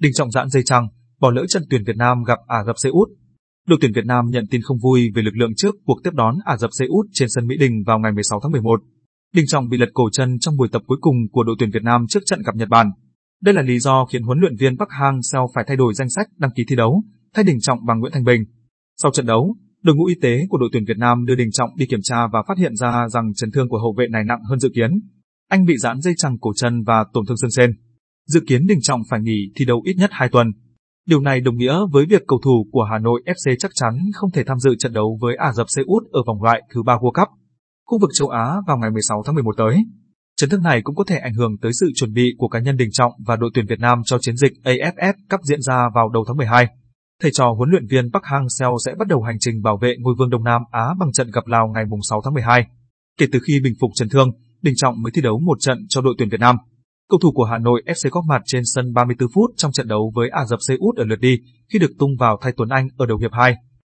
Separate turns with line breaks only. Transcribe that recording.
Đình Trọng giãn dây chằng, bỏ lỡ trận tuyển Việt Nam gặp Ả Rập Xê Út. Đội tuyển Việt Nam nhận tin không vui về lực lượng trước cuộc tiếp đón Ả Rập Xê Út trên sân Mỹ Đình vào ngày 16 tháng 11. Đình Trọng bị lật cổ chân trong buổi tập cuối cùng của đội tuyển Việt Nam trước trận gặp Nhật Bản. Đây là lý do khiến huấn luyện viên Park Hang-seo phải thay đổi danh sách đăng ký thi đấu, thay Đình Trọng bằng Nguyễn Thành Bình. Sau trận đấu, đội ngũ y tế của đội tuyển Việt Nam đưa Đình Trọng đi kiểm tra và phát hiện ra rằng chấn thương của hậu vệ này nặng hơn dự kiến. Anh bị giãn dây chằng cổ chân và tổn thương xương sên. Dự kiến Đình Trọng phải nghỉ thi đấu ít nhất 2 tuần. Điều này đồng nghĩa với việc cầu thủ của Hà Nội FC chắc chắn không thể tham dự trận đấu với Ả Rập Xê Út ở vòng loại thứ ba World Cup, khu vực châu Á vào ngày 16 tháng 11 tới. Chấn thương này cũng có thể ảnh hưởng tới sự chuẩn bị của cá nhân Đình Trọng và đội tuyển Việt Nam cho chiến dịch AFF Cup diễn ra vào đầu tháng 12. Thầy trò huấn luyện viên Park Hang-seo sẽ bắt đầu hành trình bảo vệ ngôi vương Đông Nam Á bằng trận gặp Lào ngày 6 tháng 12. Kể từ khi bình phục chấn thương, Đình Trọng mới thi đấu một trận cho đội tuyển Việt Nam. Cầu thủ của Hà Nội FC góp mặt trên sân 34 phút trong trận đấu với Ả Rập Xê Út ở lượt đi khi được tung vào thay Tuấn Anh ở đầu hiệp 2.